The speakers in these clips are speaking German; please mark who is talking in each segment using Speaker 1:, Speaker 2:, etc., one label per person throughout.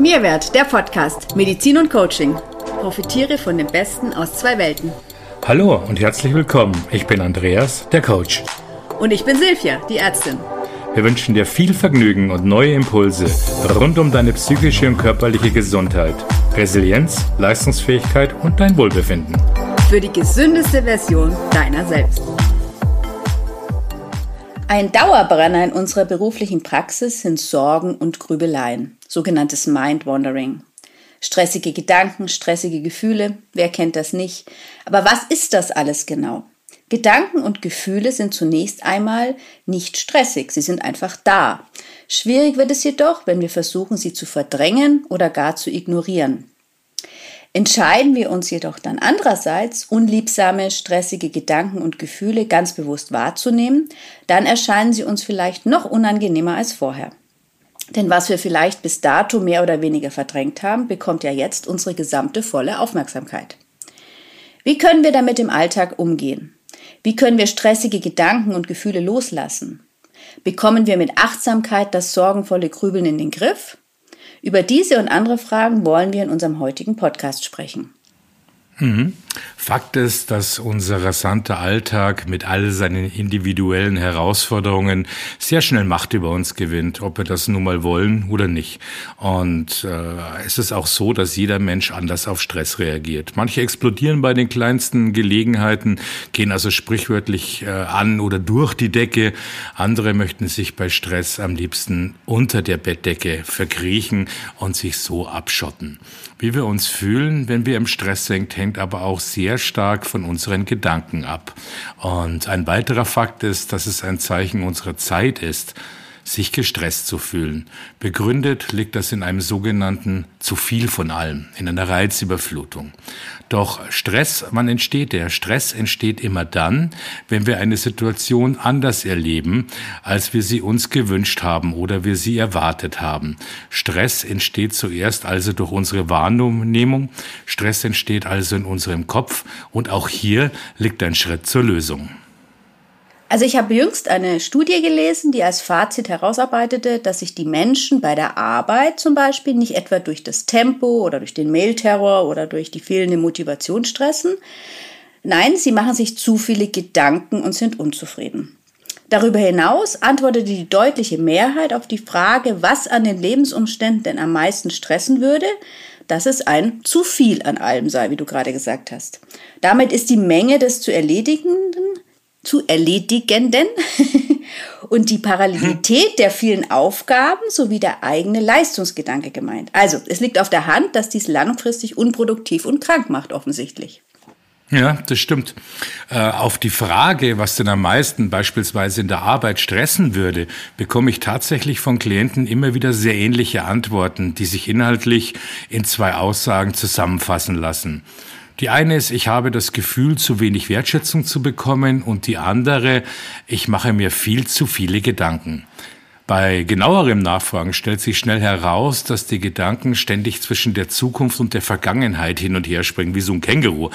Speaker 1: Mehrwert, der Podcast Medizin und Coaching. Profitiere von dem Besten aus zwei Welten.
Speaker 2: Hallo und herzlich willkommen. Ich bin Andreas, der Coach.
Speaker 1: Und ich bin Silvia, die Ärztin.
Speaker 2: Wir wünschen dir viel Vergnügen und neue Impulse rund um deine psychische und körperliche Gesundheit, Resilienz, Leistungsfähigkeit und dein Wohlbefinden.
Speaker 1: Für die gesündeste Version deiner selbst. Ein Dauerbrenner in unserer beruflichen Praxis sind Sorgen und Grübeleien, sogenanntes Mind Wandering. Stressige Gedanken, stressige Gefühle, wer kennt das nicht? Aber was ist das alles genau? Gedanken und Gefühle sind zunächst einmal nicht stressig, sie sind einfach da. Schwierig wird es jedoch, wenn wir versuchen, sie zu verdrängen oder gar zu ignorieren. Entscheiden wir uns jedoch dann andererseits, unliebsame, stressige Gedanken und Gefühle ganz bewusst wahrzunehmen, dann erscheinen sie uns vielleicht noch unangenehmer als vorher. Denn was wir vielleicht bis dato mehr oder weniger verdrängt haben, bekommt ja jetzt unsere gesamte volle Aufmerksamkeit. Wie können wir damit im Alltag umgehen? Wie können wir stressige Gedanken und Gefühle loslassen? Bekommen wir mit Achtsamkeit das sorgenvolle Grübeln in den Griff? Über diese und andere Fragen wollen wir in unserem heutigen Podcast sprechen.
Speaker 2: Mhm. Fakt ist, dass unser rasanter Alltag mit all seinen individuellen Herausforderungen sehr schnell Macht über uns gewinnt, ob wir das nun mal wollen oder nicht. Und äh, es ist auch so, dass jeder Mensch anders auf Stress reagiert. Manche explodieren bei den kleinsten Gelegenheiten, gehen also sprichwörtlich äh, an oder durch die Decke. Andere möchten sich bei Stress am liebsten unter der Bettdecke verkriechen und sich so abschotten. Wie wir uns fühlen, wenn wir im Stress sind, hängt aber auch sehr stark von unseren Gedanken ab. Und ein weiterer Fakt ist, dass es ein Zeichen unserer Zeit ist, sich gestresst zu fühlen. Begründet liegt das in einem sogenannten zu viel von allem, in einer Reizüberflutung. Doch Stress, wann entsteht der? Stress entsteht immer dann, wenn wir eine Situation anders erleben, als wir sie uns gewünscht haben oder wir sie erwartet haben. Stress entsteht zuerst also durch unsere Wahrnehmung. Stress entsteht also in unserem Kopf und auch hier liegt ein Schritt zur Lösung.
Speaker 1: Also ich habe jüngst eine Studie gelesen, die als Fazit herausarbeitete, dass sich die Menschen bei der Arbeit zum Beispiel nicht etwa durch das Tempo oder durch den Mailterror oder durch die fehlende Motivation stressen. Nein, sie machen sich zu viele Gedanken und sind unzufrieden. Darüber hinaus antwortete die deutliche Mehrheit auf die Frage, was an den Lebensumständen denn am meisten stressen würde, dass es ein zu viel an allem sei, wie du gerade gesagt hast. Damit ist die Menge des zu Erledigenden zu erledigenden und die Parallelität der vielen Aufgaben sowie der eigene Leistungsgedanke gemeint. Also, es liegt auf der Hand, dass dies langfristig unproduktiv und krank macht, offensichtlich.
Speaker 2: Ja, das stimmt. Äh, auf die Frage, was denn am meisten beispielsweise in der Arbeit stressen würde, bekomme ich tatsächlich von Klienten immer wieder sehr ähnliche Antworten, die sich inhaltlich in zwei Aussagen zusammenfassen lassen. Die eine ist, ich habe das Gefühl, zu wenig Wertschätzung zu bekommen und die andere, ich mache mir viel zu viele Gedanken. Bei genauerem Nachfragen stellt sich schnell heraus, dass die Gedanken ständig zwischen der Zukunft und der Vergangenheit hin und her springen, wie so ein Känguru,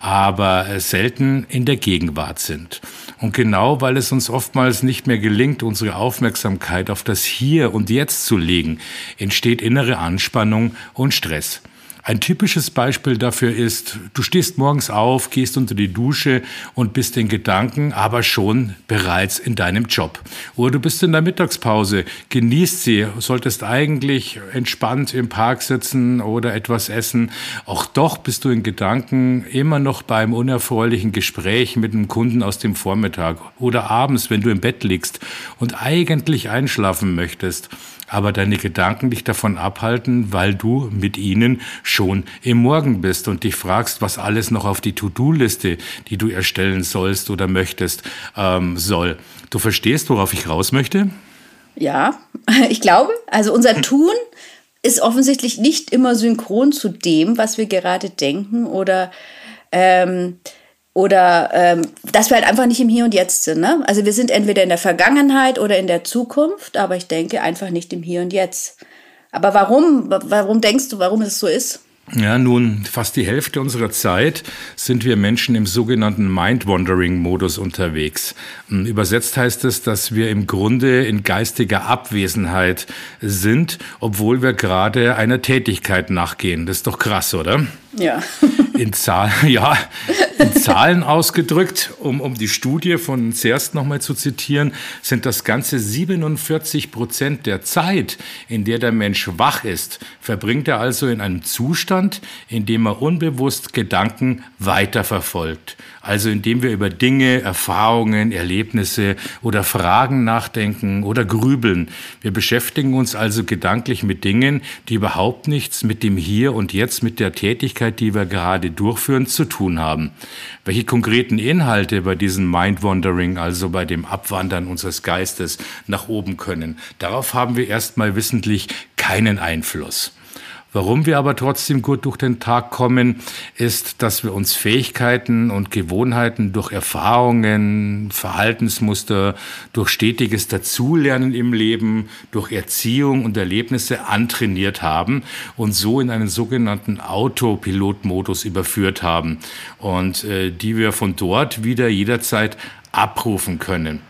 Speaker 2: aber selten in der Gegenwart sind. Und genau weil es uns oftmals nicht mehr gelingt, unsere Aufmerksamkeit auf das Hier und Jetzt zu legen, entsteht innere Anspannung und Stress. Ein typisches Beispiel dafür ist, du stehst morgens auf, gehst unter die Dusche und bist in Gedanken aber schon bereits in deinem Job. Oder du bist in der Mittagspause, genießt sie, solltest eigentlich entspannt im Park sitzen oder etwas essen. Auch doch bist du in Gedanken immer noch beim unerfreulichen Gespräch mit einem Kunden aus dem Vormittag oder abends, wenn du im Bett liegst und eigentlich einschlafen möchtest aber deine Gedanken dich davon abhalten, weil du mit ihnen schon im Morgen bist und dich fragst, was alles noch auf die To-Do-Liste, die du erstellen sollst oder möchtest, ähm, soll. Du verstehst, worauf ich raus möchte?
Speaker 1: Ja, ich glaube, also unser Tun ist offensichtlich nicht immer synchron zu dem, was wir gerade denken oder ähm, oder ähm, dass wir halt einfach nicht im Hier und Jetzt sind. Ne? Also wir sind entweder in der Vergangenheit oder in der Zukunft, aber ich denke einfach nicht im Hier und Jetzt. Aber warum, warum denkst du, warum es so ist?
Speaker 2: Ja, nun, fast die Hälfte unserer Zeit sind wir Menschen im sogenannten Mind-Wandering-Modus unterwegs. Hm, übersetzt heißt es, dass wir im Grunde in geistiger Abwesenheit sind, obwohl wir gerade einer Tätigkeit nachgehen. Das ist doch krass, oder?
Speaker 1: Ja.
Speaker 2: In, Zahl, ja, in Zahlen ausgedrückt, um, um die Studie von Zerst nochmal zu zitieren, sind das ganze 47 Prozent der Zeit, in der der Mensch wach ist, verbringt er also in einem Zustand, in dem er unbewusst Gedanken weiterverfolgt. Also indem wir über Dinge, Erfahrungen, Erlebnisse oder Fragen nachdenken oder grübeln. Wir beschäftigen uns also gedanklich mit Dingen, die überhaupt nichts mit dem Hier und Jetzt, mit der Tätigkeit, die wir gerade durchführen, zu tun haben. Welche konkreten Inhalte bei diesem Mind-Wandering, also bei dem Abwandern unseres Geistes, nach oben können, darauf haben wir erstmal wissentlich keinen Einfluss. Warum wir aber trotzdem gut durch den Tag kommen, ist, dass wir uns Fähigkeiten und Gewohnheiten durch Erfahrungen, Verhaltensmuster, durch stetiges Dazulernen im Leben, durch Erziehung und Erlebnisse antrainiert haben und so in einen sogenannten Autopilotmodus überführt haben und äh, die wir von dort wieder jederzeit abrufen können.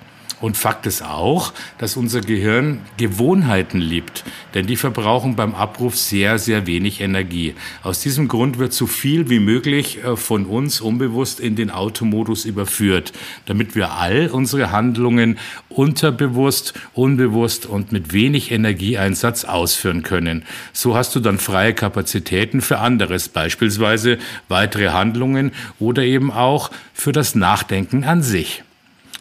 Speaker 2: Und Fakt ist auch, dass unser Gehirn Gewohnheiten liebt, denn die verbrauchen beim Abruf sehr, sehr wenig Energie. Aus diesem Grund wird so viel wie möglich äh, von uns unbewusst in den Automodus überführt, damit wir all unsere Handlungen unterbewusst, unbewusst und mit wenig Energieeinsatz ausführen können. So hast du dann freie Kapazitäten für anderes, beispielsweise weitere Handlungen oder eben auch für das Nachdenken an sich.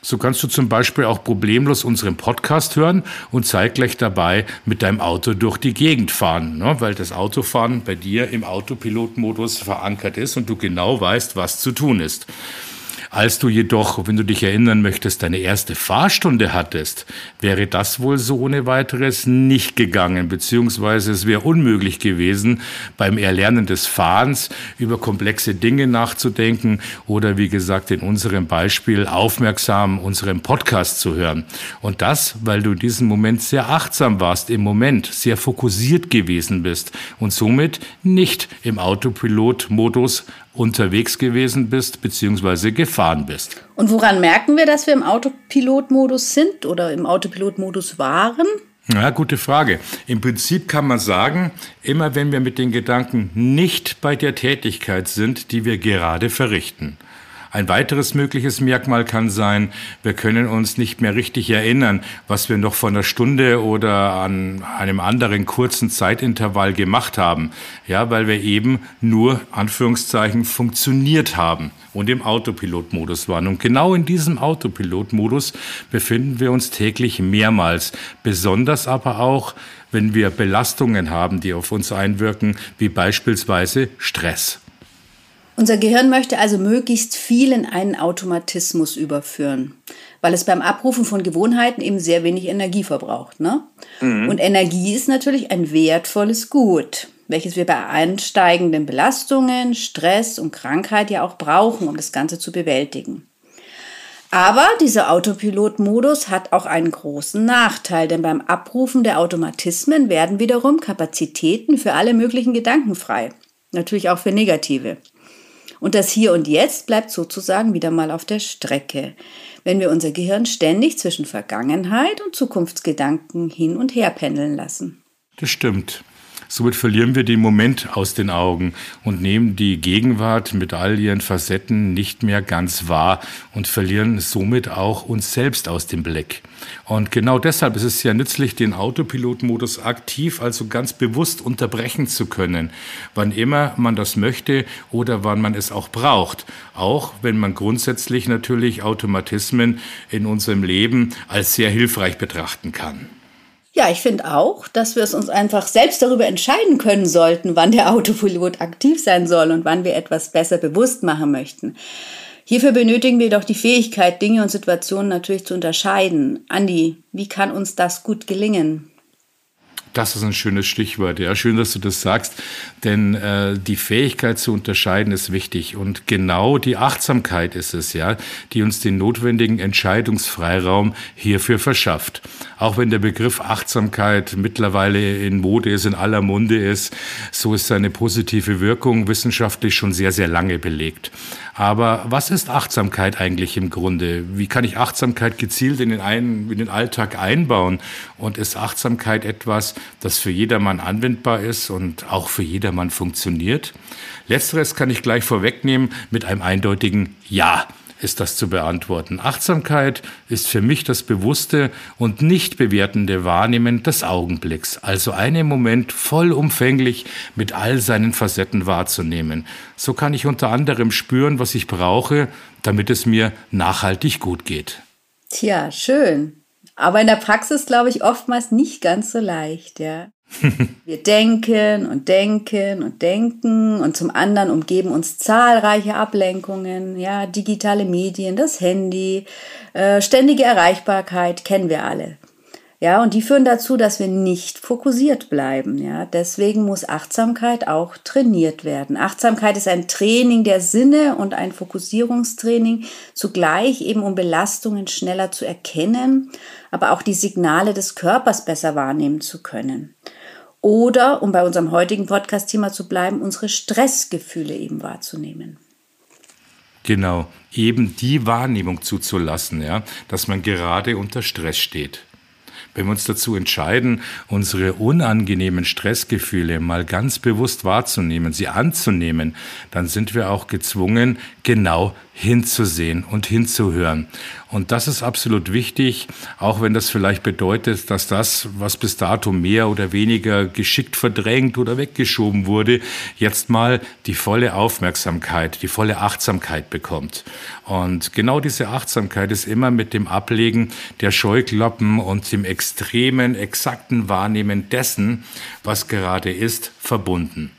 Speaker 2: So kannst du zum Beispiel auch problemlos unseren Podcast hören und zeitgleich dabei mit deinem Auto durch die Gegend fahren, ne? weil das Autofahren bei dir im Autopilotmodus verankert ist und du genau weißt, was zu tun ist. Als du jedoch, wenn du dich erinnern möchtest, deine erste Fahrstunde hattest, wäre das wohl so ohne weiteres nicht gegangen, beziehungsweise es wäre unmöglich gewesen, beim Erlernen des Fahrens über komplexe Dinge nachzudenken oder wie gesagt in unserem Beispiel aufmerksam unseren Podcast zu hören. Und das, weil du in diesem Moment sehr achtsam warst, im Moment sehr fokussiert gewesen bist und somit nicht im Autopilot-Modus unterwegs gewesen bist bzw. gefahren bist.
Speaker 1: Und woran merken wir, dass wir im Autopilotmodus sind oder im Autopilotmodus waren?
Speaker 2: Ja, gute Frage. Im Prinzip kann man sagen, immer wenn wir mit den Gedanken nicht bei der Tätigkeit sind, die wir gerade verrichten. Ein weiteres mögliches Merkmal kann sein, wir können uns nicht mehr richtig erinnern, was wir noch vor einer Stunde oder an einem anderen kurzen Zeitintervall gemacht haben. Ja, weil wir eben nur, Anführungszeichen, funktioniert haben und im Autopilotmodus waren. Und genau in diesem Autopilotmodus befinden wir uns täglich mehrmals. Besonders aber auch, wenn wir Belastungen haben, die auf uns einwirken, wie beispielsweise Stress.
Speaker 1: Unser Gehirn möchte also möglichst viel in einen Automatismus überführen, weil es beim Abrufen von Gewohnheiten eben sehr wenig Energie verbraucht. Ne? Mhm. Und Energie ist natürlich ein wertvolles Gut, welches wir bei einsteigenden Belastungen, Stress und Krankheit ja auch brauchen, um das Ganze zu bewältigen. Aber dieser Autopilot-Modus hat auch einen großen Nachteil, denn beim Abrufen der Automatismen werden wiederum Kapazitäten für alle möglichen Gedanken frei. Natürlich auch für negative. Und das Hier und Jetzt bleibt sozusagen wieder mal auf der Strecke, wenn wir unser Gehirn ständig zwischen Vergangenheit und Zukunftsgedanken hin und her pendeln lassen.
Speaker 2: Das stimmt. Somit verlieren wir den Moment aus den Augen und nehmen die Gegenwart mit all ihren Facetten nicht mehr ganz wahr und verlieren somit auch uns selbst aus dem Blick. Und genau deshalb ist es sehr nützlich, den Autopilotmodus aktiv, also ganz bewusst unterbrechen zu können, wann immer man das möchte oder wann man es auch braucht. Auch wenn man grundsätzlich natürlich Automatismen in unserem Leben als sehr hilfreich betrachten kann.
Speaker 1: Ja, ich finde auch, dass wir es uns einfach selbst darüber entscheiden können sollten, wann der Autopilot aktiv sein soll und wann wir etwas besser bewusst machen möchten. Hierfür benötigen wir doch die Fähigkeit, Dinge und Situationen natürlich zu unterscheiden. Andi, wie kann uns das gut gelingen?
Speaker 2: Das ist ein schönes Stichwort. Ja, schön, dass du das sagst, denn äh, die Fähigkeit zu unterscheiden ist wichtig und genau die Achtsamkeit ist es, ja, die uns den notwendigen Entscheidungsfreiraum hierfür verschafft. Auch wenn der Begriff Achtsamkeit mittlerweile in Mode ist, in aller Munde ist, so ist seine positive Wirkung wissenschaftlich schon sehr, sehr lange belegt. Aber was ist Achtsamkeit eigentlich im Grunde? Wie kann ich Achtsamkeit gezielt in den, einen, in den Alltag einbauen? Und ist Achtsamkeit etwas, das für jedermann anwendbar ist und auch für jedermann funktioniert? Letzteres kann ich gleich vorwegnehmen mit einem eindeutigen Ja ist das zu beantworten. Achtsamkeit ist für mich das bewusste und nicht bewertende Wahrnehmen des Augenblicks, also einen Moment vollumfänglich mit all seinen Facetten wahrzunehmen. So kann ich unter anderem spüren, was ich brauche, damit es mir nachhaltig gut geht.
Speaker 1: Tja, schön. Aber in der Praxis glaube ich oftmals nicht ganz so leicht, ja. Wir denken und denken und denken und zum anderen umgeben uns zahlreiche Ablenkungen, ja, digitale Medien, das Handy, äh, ständige Erreichbarkeit kennen wir alle. Ja, und die führen dazu, dass wir nicht fokussiert bleiben. Ja, deswegen muss Achtsamkeit auch trainiert werden. Achtsamkeit ist ein Training der Sinne und ein Fokussierungstraining, zugleich eben um Belastungen schneller zu erkennen, aber auch die Signale des Körpers besser wahrnehmen zu können. Oder, um bei unserem heutigen Podcast-Thema zu bleiben, unsere Stressgefühle eben wahrzunehmen.
Speaker 2: Genau, eben die Wahrnehmung zuzulassen, ja, dass man gerade unter Stress steht. Wenn wir uns dazu entscheiden, unsere unangenehmen Stressgefühle mal ganz bewusst wahrzunehmen, sie anzunehmen, dann sind wir auch gezwungen, genau hinzusehen und hinzuhören. Und das ist absolut wichtig, auch wenn das vielleicht bedeutet, dass das, was bis dato mehr oder weniger geschickt verdrängt oder weggeschoben wurde, jetzt mal die volle Aufmerksamkeit, die volle Achtsamkeit bekommt. Und genau diese Achtsamkeit ist immer mit dem Ablegen der Scheuklappen und dem extremen, exakten Wahrnehmen dessen, was gerade ist, verbunden.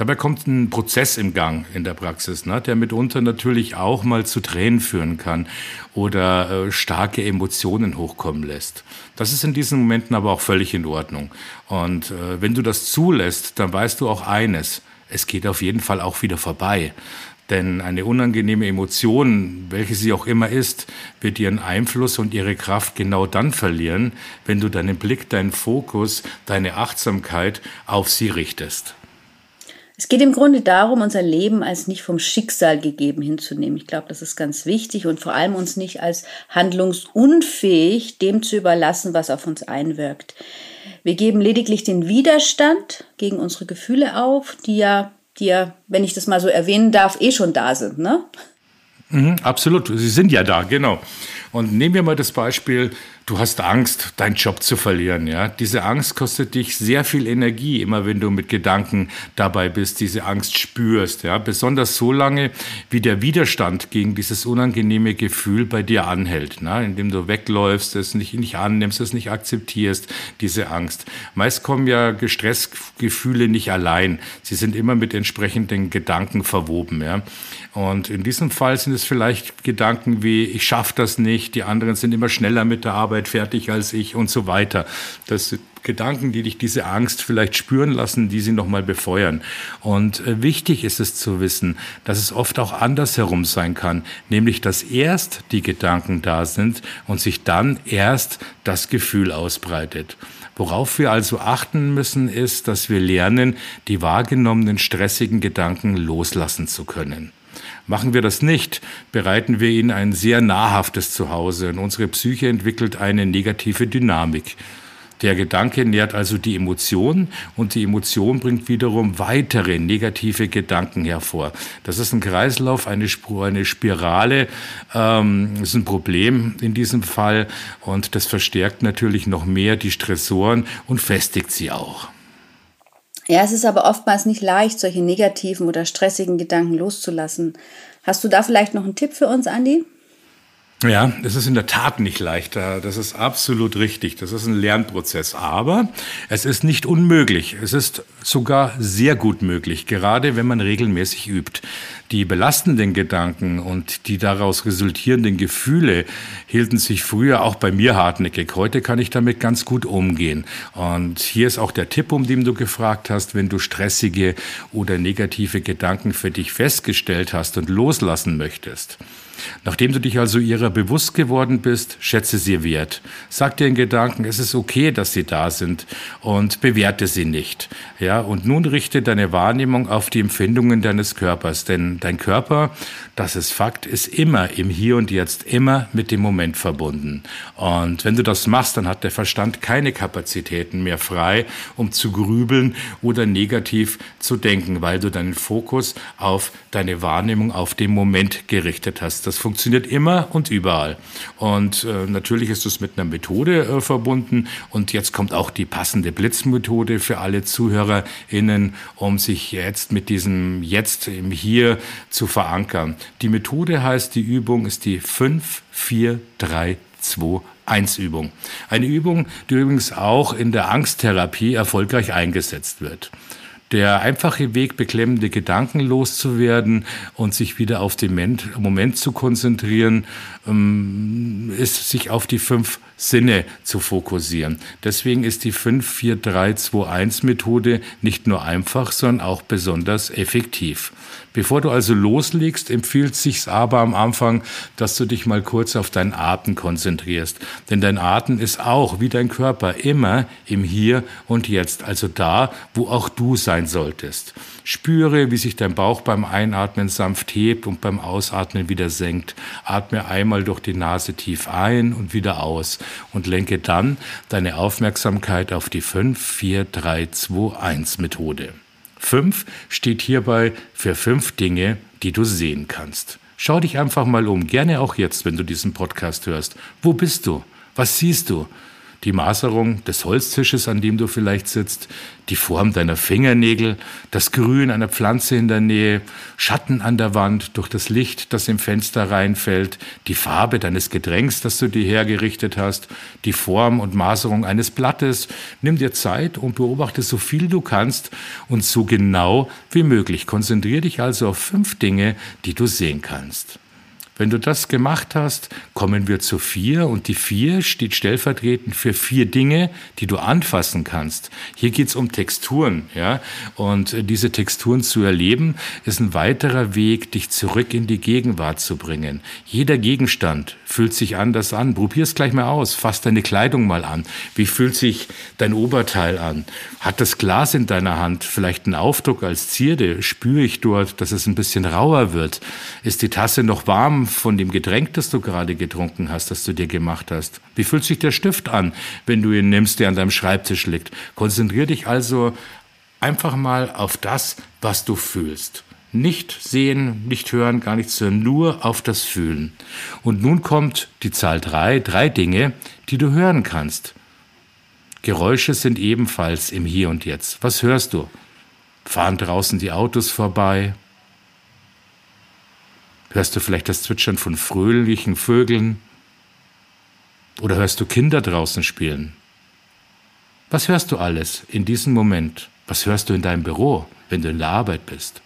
Speaker 2: Dabei kommt ein Prozess im Gang in der Praxis, ne, der mitunter natürlich auch mal zu Tränen führen kann oder äh, starke Emotionen hochkommen lässt. Das ist in diesen Momenten aber auch völlig in Ordnung. Und äh, wenn du das zulässt, dann weißt du auch eines, es geht auf jeden Fall auch wieder vorbei. Denn eine unangenehme Emotion, welche sie auch immer ist, wird ihren Einfluss und ihre Kraft genau dann verlieren, wenn du deinen Blick, deinen Fokus, deine Achtsamkeit auf sie richtest.
Speaker 1: Es geht im Grunde darum, unser Leben als nicht vom Schicksal gegeben hinzunehmen. Ich glaube, das ist ganz wichtig und vor allem uns nicht als handlungsunfähig dem zu überlassen, was auf uns einwirkt. Wir geben lediglich den Widerstand gegen unsere Gefühle auf, die ja, die ja, wenn ich das mal so erwähnen darf, eh schon da sind, ne?
Speaker 2: Mhm, absolut, sie sind ja da, genau. Und nehmen wir mal das Beispiel, du hast Angst, deinen Job zu verlieren. Ja? Diese Angst kostet dich sehr viel Energie, immer wenn du mit Gedanken dabei bist, diese Angst spürst. Ja? Besonders so lange, wie der Widerstand gegen dieses unangenehme Gefühl bei dir anhält, ne? indem du wegläufst, es nicht, nicht annimmst, es nicht akzeptierst, diese Angst. Meist kommen ja Stressgefühle nicht allein. Sie sind immer mit entsprechenden Gedanken verwoben. Ja? Und in diesem Fall sind es vielleicht Gedanken wie, ich schaffe das nicht, nicht, die anderen sind immer schneller mit der Arbeit fertig als ich und so weiter. Das sind Gedanken, die dich diese Angst vielleicht spüren lassen, die sie nochmal befeuern. Und äh, wichtig ist es zu wissen, dass es oft auch andersherum sein kann, nämlich dass erst die Gedanken da sind und sich dann erst das Gefühl ausbreitet. Worauf wir also achten müssen, ist, dass wir lernen, die wahrgenommenen stressigen Gedanken loslassen zu können. Machen wir das nicht, bereiten wir ihnen ein sehr nahrhaftes Zuhause und unsere Psyche entwickelt eine negative Dynamik. Der Gedanke nährt also die Emotion und die Emotion bringt wiederum weitere negative Gedanken hervor. Das ist ein Kreislauf, eine, Spur, eine Spirale, ähm, ist ein Problem in diesem Fall und das verstärkt natürlich noch mehr die Stressoren und festigt sie auch.
Speaker 1: Ja, es ist aber oftmals nicht leicht, solche negativen oder stressigen Gedanken loszulassen. Hast du da vielleicht noch einen Tipp für uns, Andi?
Speaker 2: Ja, das ist in der Tat nicht leichter. Das ist absolut richtig. Das ist ein Lernprozess. Aber es ist nicht unmöglich. Es ist sogar sehr gut möglich, gerade wenn man regelmäßig übt. Die belastenden Gedanken und die daraus resultierenden Gefühle hielten sich früher auch bei mir hartnäckig. Heute kann ich damit ganz gut umgehen. Und hier ist auch der Tipp, um den du gefragt hast, wenn du stressige oder negative Gedanken für dich festgestellt hast und loslassen möchtest Nachdem du dich also ihrer bewusst geworden bist, schätze sie wert. Sag dir in Gedanken, es ist okay, dass sie da sind und bewerte sie nicht. Ja, und nun richte deine Wahrnehmung auf die Empfindungen deines Körpers, denn dein Körper, das ist Fakt, ist immer im Hier und Jetzt, immer mit dem Moment verbunden. Und wenn du das machst, dann hat der Verstand keine Kapazitäten mehr frei, um zu grübeln oder negativ zu denken, weil du deinen Fokus auf deine Wahrnehmung auf den Moment gerichtet hast. Das funktioniert immer und überall. Und äh, natürlich ist es mit einer Methode äh, verbunden. Und jetzt kommt auch die passende Blitzmethode für alle ZuhörerInnen, um sich jetzt mit diesem Jetzt im Hier zu verankern. Die Methode heißt, die Übung ist die 5, 4, 3, 2, 1 Übung. Eine Übung, die übrigens auch in der Angsttherapie erfolgreich eingesetzt wird. Der einfache Weg, beklemmende Gedanken loszuwerden und sich wieder auf den Moment zu konzentrieren, ähm, ist sich auf die fünf Sinne zu fokussieren. Deswegen ist die 54321 Methode nicht nur einfach, sondern auch besonders effektiv. Bevor du also loslegst, empfiehlt sich's aber am Anfang, dass du dich mal kurz auf deinen Atem konzentrierst. Denn dein Atem ist auch, wie dein Körper, immer im Hier und Jetzt, also da, wo auch du sein solltest. Spüre, wie sich dein Bauch beim Einatmen sanft hebt und beim Ausatmen wieder senkt. Atme einmal durch die Nase tief ein und wieder aus und lenke dann deine Aufmerksamkeit auf die 5, 4, 3, 2, 1 Methode. 5 steht hierbei für fünf Dinge, die du sehen kannst. Schau dich einfach mal um, gerne auch jetzt, wenn du diesen Podcast hörst. Wo bist du? Was siehst du? Die Maserung des Holztisches, an dem du vielleicht sitzt, die Form deiner Fingernägel, das Grün einer Pflanze in der Nähe, Schatten an der Wand durch das Licht, das im Fenster reinfällt, die Farbe deines Getränks, das du dir hergerichtet hast, die Form und Maserung eines Blattes. Nimm dir Zeit und beobachte so viel du kannst und so genau wie möglich. Konzentriere dich also auf fünf Dinge, die du sehen kannst. Wenn du das gemacht hast, kommen wir zu vier und die vier steht stellvertretend für vier Dinge, die du anfassen kannst. Hier geht's um Texturen, ja, und diese Texturen zu erleben ist ein weiterer Weg, dich zurück in die Gegenwart zu bringen. Jeder Gegenstand fühlt sich anders an. Probier's gleich mal aus. Fass deine Kleidung mal an. Wie fühlt sich dein Oberteil an? Hat das Glas in deiner Hand vielleicht einen Aufdruck als Zierde? Spüre ich dort, dass es ein bisschen rauer wird? Ist die Tasse noch warm von dem Getränk, das du gerade getrunken hast, das du dir gemacht hast? Wie fühlt sich der Stift an, wenn du ihn nimmst, der an deinem Schreibtisch liegt? Konzentrier dich also einfach mal auf das, was du fühlst. Nicht sehen, nicht hören, gar nichts hören, nur auf das Fühlen. Und nun kommt die Zahl drei, drei Dinge, die du hören kannst. Geräusche sind ebenfalls im Hier und Jetzt. Was hörst du? Fahren draußen die Autos vorbei? Hörst du vielleicht das Zwitschern von fröhlichen Vögeln? Oder hörst du Kinder draußen spielen? Was hörst du alles in diesem Moment? Was hörst du in deinem Büro, wenn du in der Arbeit bist?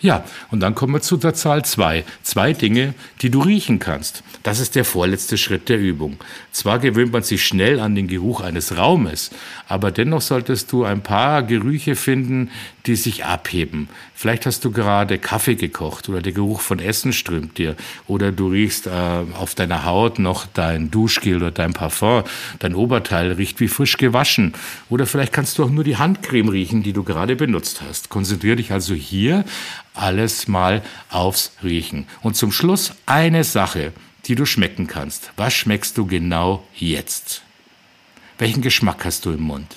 Speaker 2: Ja, und dann kommen wir zu der Zahl zwei. Zwei Dinge, die du riechen kannst. Das ist der vorletzte Schritt der Übung. Zwar gewöhnt man sich schnell an den Geruch eines Raumes, aber dennoch solltest du ein paar Gerüche finden, die sich abheben. Vielleicht hast du gerade Kaffee gekocht oder der Geruch von Essen strömt dir oder du riechst äh, auf deiner Haut noch dein Duschgel oder dein Parfum. Dein Oberteil riecht wie frisch gewaschen oder vielleicht kannst du auch nur die Handcreme riechen, die du gerade benutzt hast. Konzentriere dich also hier alles mal aufs Riechen. Und zum Schluss eine Sache, die du schmecken kannst. Was schmeckst du genau jetzt? Welchen Geschmack hast du im Mund?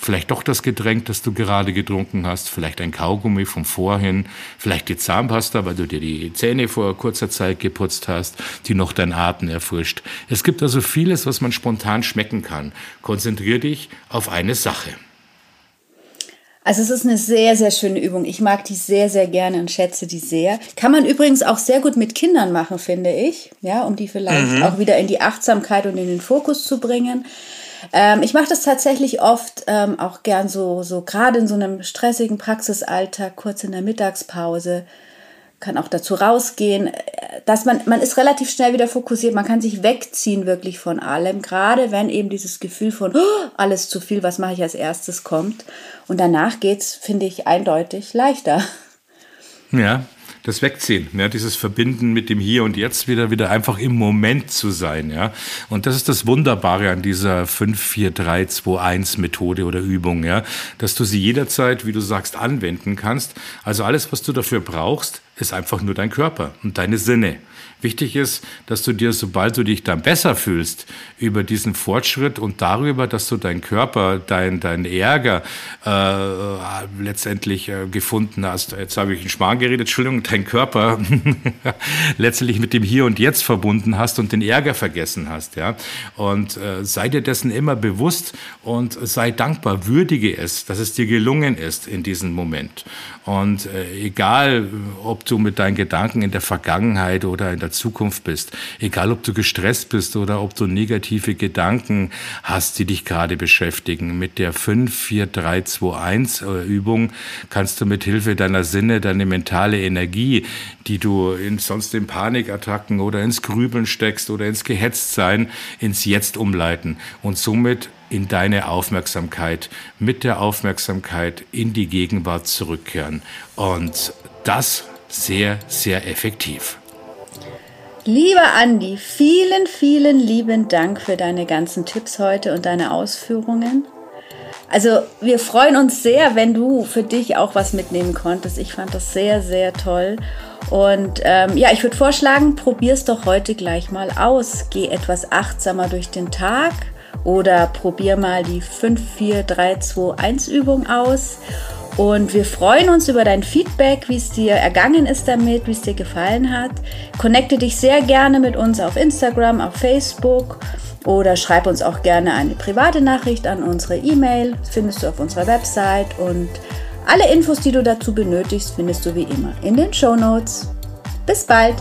Speaker 2: Vielleicht doch das Getränk, das du gerade getrunken hast, vielleicht ein Kaugummi vom Vorhin, vielleicht die Zahnpasta, weil du dir die Zähne vor kurzer Zeit geputzt hast, die noch dein Atem erfrischt. Es gibt also vieles, was man spontan schmecken kann. Konzentrier dich auf eine Sache.
Speaker 1: Also es ist eine sehr, sehr schöne Übung. Ich mag die sehr, sehr gerne und schätze die sehr. Kann man übrigens auch sehr gut mit Kindern machen, finde ich. Ja, um die vielleicht mhm. auch wieder in die Achtsamkeit und in den Fokus zu bringen. Ähm, ich mache das tatsächlich oft ähm, auch gern so, so gerade in so einem stressigen Praxisalltag, kurz in der Mittagspause, kann auch dazu rausgehen, dass man, man ist relativ schnell wieder fokussiert, man kann sich wegziehen wirklich von allem, gerade wenn eben dieses Gefühl von oh, alles zu viel, was mache ich als erstes kommt. Und danach geht's, finde ich, eindeutig leichter.
Speaker 2: Ja, das Wegziehen, ja, dieses Verbinden mit dem Hier und Jetzt wieder, wieder einfach im Moment zu sein, ja. Und das ist das Wunderbare an dieser 5-4-3-2-1 Methode oder Übung, ja, dass du sie jederzeit, wie du sagst, anwenden kannst. Also alles, was du dafür brauchst, ist einfach nur dein Körper und deine Sinne. Wichtig ist, dass du dir, sobald du dich dann besser fühlst, über diesen Fortschritt und darüber, dass du deinen Körper, dein, dein Ärger äh, letztendlich äh, gefunden hast. Jetzt habe ich in Schmarrn geredet, Entschuldigung, dein Körper letztendlich mit dem Hier und Jetzt verbunden hast und den Ärger vergessen hast. Ja? Und äh, sei dir dessen immer bewusst und sei dankbar, würdige es, dass es dir gelungen ist in diesem Moment. Und äh, egal, ob du mit deinen Gedanken in der Vergangenheit oder in der Zukunft bist, egal ob du gestresst bist oder ob du negative Gedanken hast, die dich gerade beschäftigen, mit der 5-4-3-2-1 äh, kannst du mit Hilfe deiner Sinne deine mentale Energie, die du in, sonst in Panikattacken oder ins Grübeln steckst oder ins Gehetztsein, ins Jetzt umleiten. Und somit in deine Aufmerksamkeit, mit der Aufmerksamkeit in die Gegenwart zurückkehren. Und das sehr, sehr effektiv.
Speaker 1: Lieber Andi, vielen, vielen lieben Dank für deine ganzen Tipps heute und deine Ausführungen. Also wir freuen uns sehr, wenn du für dich auch was mitnehmen konntest. Ich fand das sehr, sehr toll. Und ähm, ja, ich würde vorschlagen, probier es doch heute gleich mal aus. Geh etwas achtsamer durch den Tag oder probier mal die 5-4-3-2-1 Übung aus. Und wir freuen uns über dein Feedback, wie es dir ergangen ist damit, wie es dir gefallen hat. Connecte dich sehr gerne mit uns auf Instagram, auf Facebook oder schreib uns auch gerne eine private Nachricht an unsere E-Mail. Findest du auf unserer Website und alle Infos, die du dazu benötigst, findest du wie immer in den Show Notes. Bis bald!